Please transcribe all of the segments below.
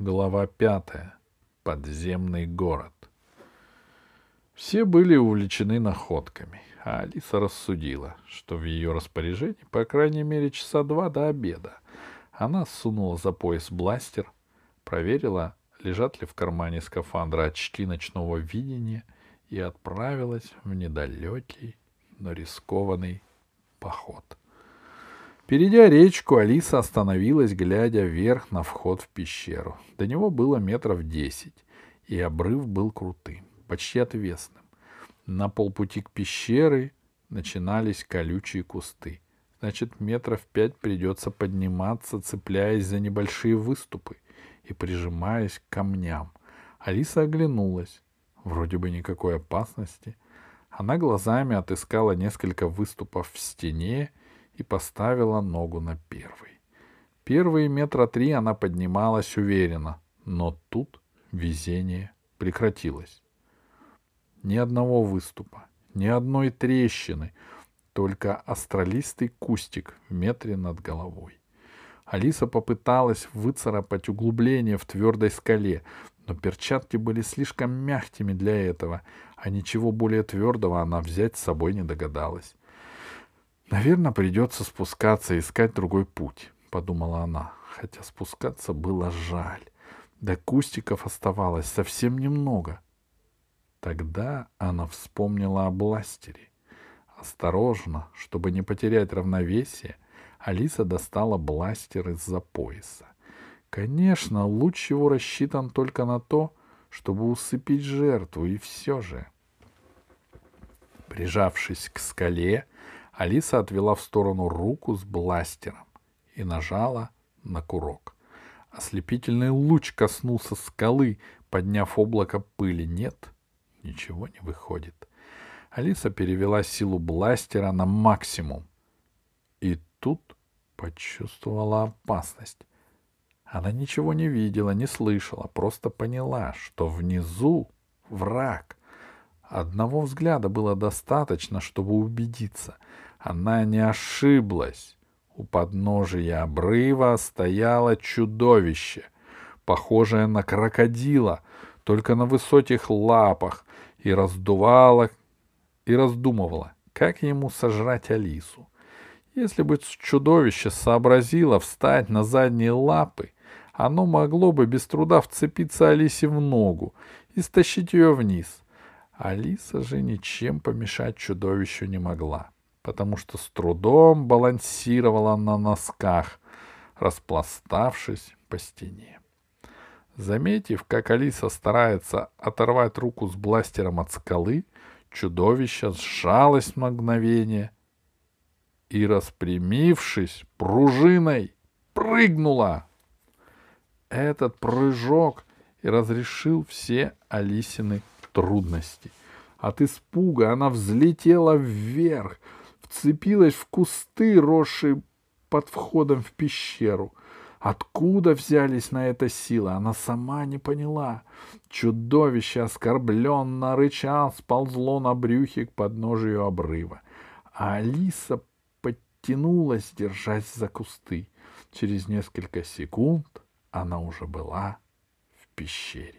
Глава пятая. Подземный город. Все были увлечены находками, а Алиса рассудила, что в ее распоряжении по крайней мере часа два до обеда. Она сунула за пояс бластер, проверила, лежат ли в кармане скафандра очки ночного видения и отправилась в недалекий, но рискованный поход. Перейдя речку, Алиса остановилась, глядя вверх на вход в пещеру. До него было метров десять, и обрыв был крутым, почти отвесным. На полпути к пещере начинались колючие кусты. Значит, метров пять придется подниматься, цепляясь за небольшие выступы и прижимаясь к камням. Алиса оглянулась. Вроде бы никакой опасности. Она глазами отыскала несколько выступов в стене и поставила ногу на первый. Первые метра три она поднималась уверенно, но тут везение прекратилось. Ни одного выступа, ни одной трещины, только астролистый кустик в метре над головой. Алиса попыталась выцарапать углубление в твердой скале, но перчатки были слишком мягкими для этого, а ничего более твердого она взять с собой не догадалась. Наверное, придется спускаться и искать другой путь, подумала она, хотя спускаться было жаль. До кустиков оставалось совсем немного. Тогда она вспомнила о бластере. Осторожно, чтобы не потерять равновесие, Алиса достала бластер из-за пояса. Конечно, луч его рассчитан только на то, чтобы усыпить жертву, и все же. Прижавшись к скале, Алиса отвела в сторону руку с бластером и нажала на курок. Ослепительный луч коснулся скалы, подняв облако пыли. Нет, ничего не выходит. Алиса перевела силу бластера на максимум. И тут почувствовала опасность. Она ничего не видела, не слышала, просто поняла, что внизу враг. Одного взгляда было достаточно, чтобы убедиться — она не ошиблась. У подножия обрыва стояло чудовище, похожее на крокодила, только на высоких лапах, и раздувало и раздумывала, как ему сожрать Алису. Если бы чудовище сообразило встать на задние лапы, оно могло бы без труда вцепиться Алисе в ногу и стащить ее вниз. Алиса же ничем помешать чудовищу не могла потому что с трудом балансировала на носках, распластавшись по стене. Заметив, как Алиса старается оторвать руку с бластером от скалы, чудовище сжалось на мгновение и, распрямившись пружиной, прыгнула. Этот прыжок и разрешил все Алисины трудности. От испуга она взлетела вверх, вцепилась в кусты, росшие под входом в пещеру. Откуда взялись на это силы, она сама не поняла. Чудовище, оскорбленно рыча, сползло на брюхе к подножию обрыва. А Алиса подтянулась, держась за кусты. Через несколько секунд она уже была в пещере.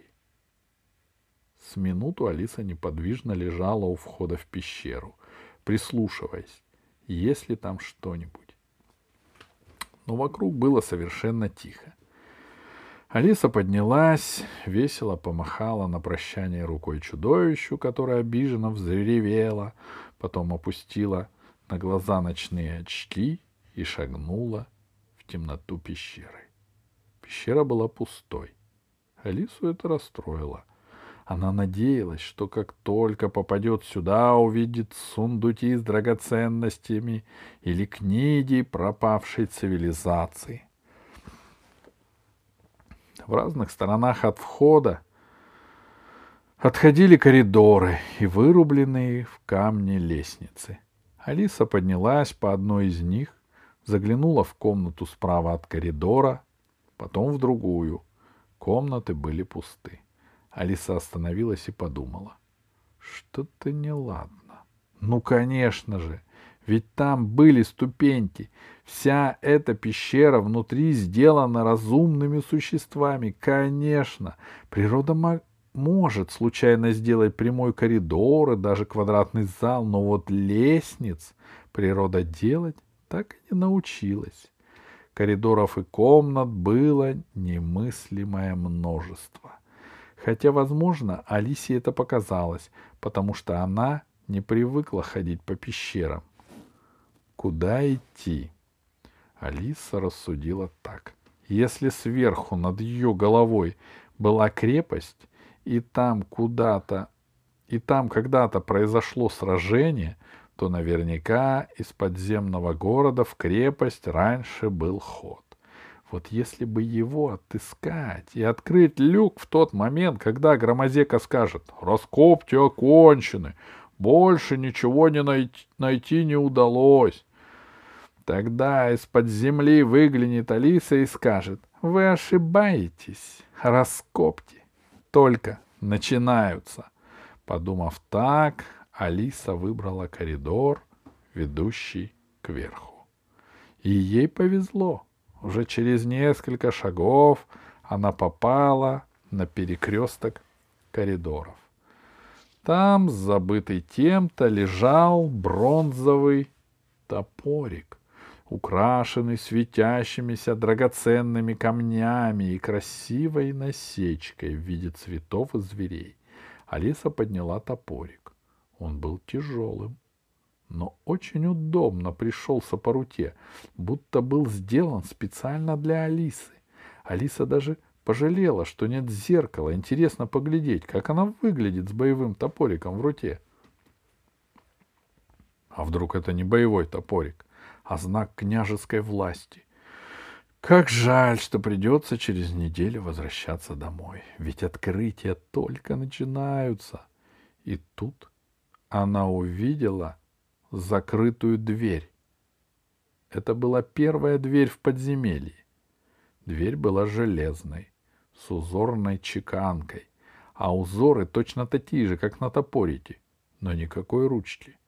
С минуту Алиса неподвижно лежала у входа в пещеру прислушиваясь, есть ли там что-нибудь. Но вокруг было совершенно тихо. Алиса поднялась, весело помахала на прощание рукой чудовищу, которое обиженно взревело, потом опустила на глаза ночные очки и шагнула в темноту пещеры. Пещера была пустой. Алису это расстроило. Она надеялась, что как только попадет сюда, увидит сундуки с драгоценностями или книги пропавшей цивилизации. В разных сторонах от входа отходили коридоры и вырубленные в камне лестницы. Алиса поднялась по одной из них, заглянула в комнату справа от коридора, потом в другую. Комнаты были пусты. Алиса остановилась и подумала. Что-то неладно. Ну, конечно же, Ведь там были ступеньки. Вся эта пещера внутри сделана разумными существами. Конечно, природа может случайно сделать прямой коридор и даже квадратный зал, но вот лестниц природа делать так и не научилась. Коридоров и комнат было немыслимое множество. Хотя, возможно, Алисе это показалось, потому что она не привыкла ходить по пещерам. Куда идти? Алиса рассудила так. Если сверху над ее головой была крепость, и там куда-то, и там когда-то произошло сражение, то наверняка из подземного города в крепость раньше был ход. Вот если бы его отыскать и открыть люк в тот момент, когда Громозека скажет «Раскопки окончены, больше ничего не найти, найти не удалось», Тогда из-под земли выглянет Алиса и скажет, «Вы ошибаетесь, раскопки только начинаются. Подумав так, Алиса выбрала коридор, ведущий кверху. И ей повезло. Уже через несколько шагов она попала на перекресток коридоров. Там, забытый тем-то, лежал бронзовый топорик украшенный светящимися драгоценными камнями и красивой насечкой в виде цветов и зверей. Алиса подняла топорик. Он был тяжелым, но очень удобно пришелся по руке, будто был сделан специально для Алисы. Алиса даже пожалела, что нет зеркала. Интересно поглядеть, как она выглядит с боевым топориком в руке. А вдруг это не боевой топорик? а знак княжеской власти. Как жаль, что придется через неделю возвращаться домой, ведь открытия только начинаются. И тут она увидела закрытую дверь. Это была первая дверь в подземелье. Дверь была железной, с узорной чеканкой, а узоры точно такие же, как на топорите, но никакой ручки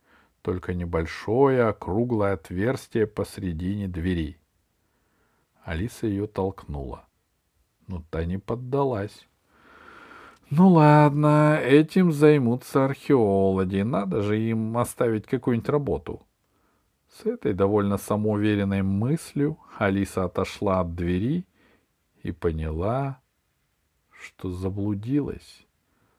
только небольшое округлое отверстие посредине двери. Алиса ее толкнула. Но та не поддалась. Ну ладно, этим займутся археологи. Надо же им оставить какую-нибудь работу. С этой довольно самоуверенной мыслью Алиса отошла от двери и поняла, что заблудилась.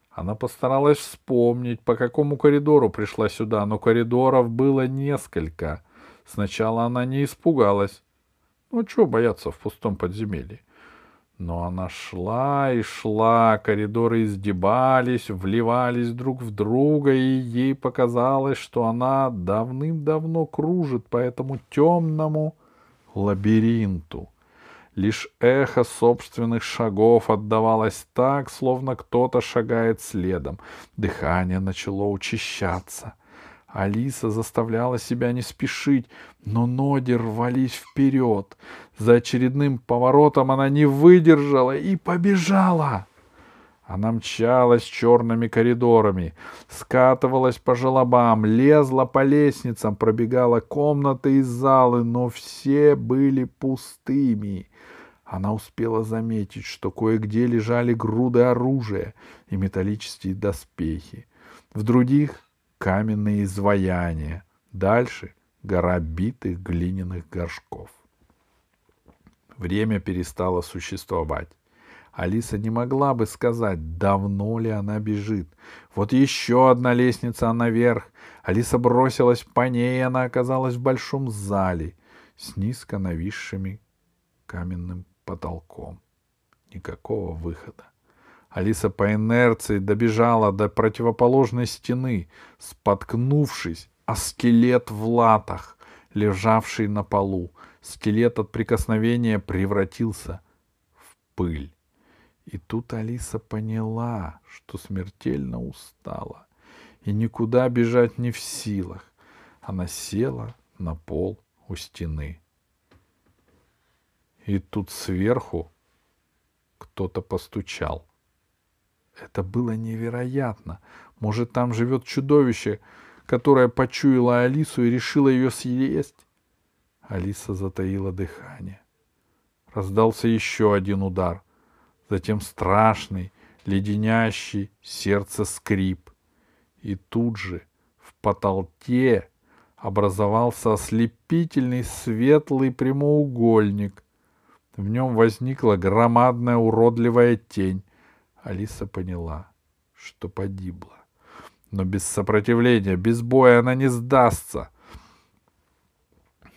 Она постаралась вспомнить, по какому коридору пришла сюда, но коридоров было несколько. Сначала она не испугалась. Ну, чего бояться в пустом подземелье? Но она шла и шла, коридоры издебались, вливались друг в друга, и ей показалось, что она давным-давно кружит по этому темному лабиринту. Лишь эхо собственных шагов отдавалось так, словно кто-то шагает следом. Дыхание начало учащаться. Алиса заставляла себя не спешить, но ноги рвались вперед. За очередным поворотом она не выдержала и побежала. Она мчалась черными коридорами, скатывалась по желобам, лезла по лестницам, пробегала комнаты и залы, но все были пустыми. Она успела заметить, что кое-где лежали груды оружия и металлические доспехи. В других — каменные изваяния. Дальше — гора битых глиняных горшков. Время перестало существовать. Алиса не могла бы сказать, давно ли она бежит. Вот еще одна лестница наверх. Алиса бросилась по ней, и она оказалась в большом зале с низко нависшими каменным потолком. Никакого выхода. Алиса по инерции добежала до противоположной стены, споткнувшись о скелет в латах, лежавший на полу. Скелет от прикосновения превратился в пыль. И тут Алиса поняла, что смертельно устала и никуда бежать не в силах. Она села на пол у стены. И тут сверху кто-то постучал. Это было невероятно. Может, там живет чудовище, которая почуяла Алису и решила ее съесть? Алиса затаила дыхание. Раздался еще один удар, затем страшный, леденящий сердце скрип. И тут же в потолке образовался ослепительный светлый прямоугольник. В нем возникла громадная уродливая тень. Алиса поняла, что погибла. Но без сопротивления, без боя она не сдастся.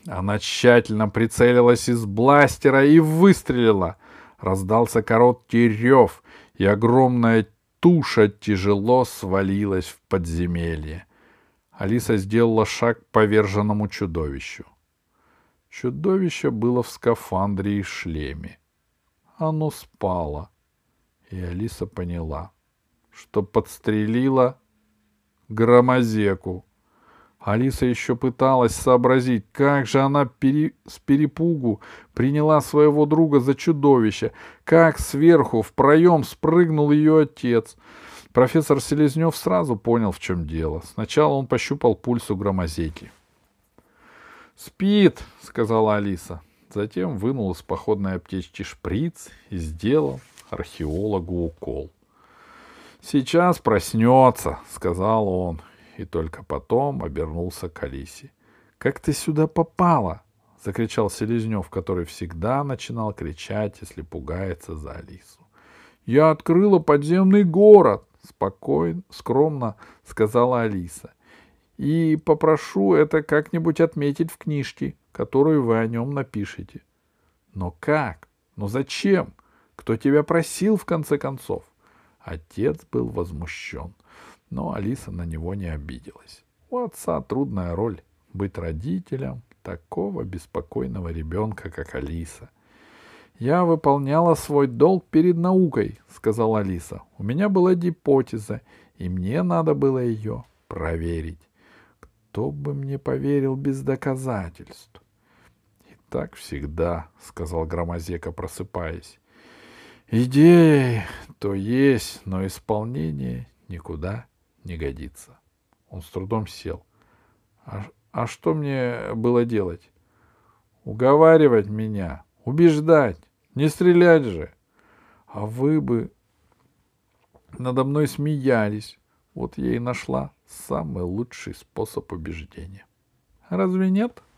Она тщательно прицелилась из бластера и выстрелила. Раздался короткий рев, и огромная туша тяжело свалилась в подземелье. Алиса сделала шаг к поверженному чудовищу. Чудовище было в скафандре и шлеме. Оно спало. И Алиса поняла, что подстрелила громозеку. Алиса еще пыталась сообразить, как же она пере... с перепугу приняла своего друга за чудовище, как сверху в проем спрыгнул ее отец. Профессор Селезнев сразу понял, в чем дело. Сначала он пощупал пульс у громозеки. «Спит», — сказала Алиса. Затем вынул из походной аптечки шприц и сделал археологу укол. «Сейчас проснется», — сказал он, и только потом обернулся к Алисе. «Как ты сюда попала?» — закричал Селезнев, который всегда начинал кричать, если пугается за Алису. «Я открыла подземный город!» — спокойно, скромно сказала Алиса. «И попрошу это как-нибудь отметить в книжке, которую вы о нем напишете». «Но как? Но зачем? Кто тебя просил, в конце концов?» Отец был возмущен — но Алиса на него не обиделась. У отца трудная роль — быть родителем такого беспокойного ребенка, как Алиса. «Я выполняла свой долг перед наукой», — сказала Алиса. «У меня была гипотеза, и мне надо было ее проверить. Кто бы мне поверил без доказательств?» «И так всегда», — сказал Громозека, просыпаясь. «Идея то есть, но исполнение никуда не годится. Он с трудом сел. А, а что мне было делать? Уговаривать меня, убеждать, не стрелять же. А вы бы надо мной смеялись. Вот я и нашла самый лучший способ убеждения. Разве нет? —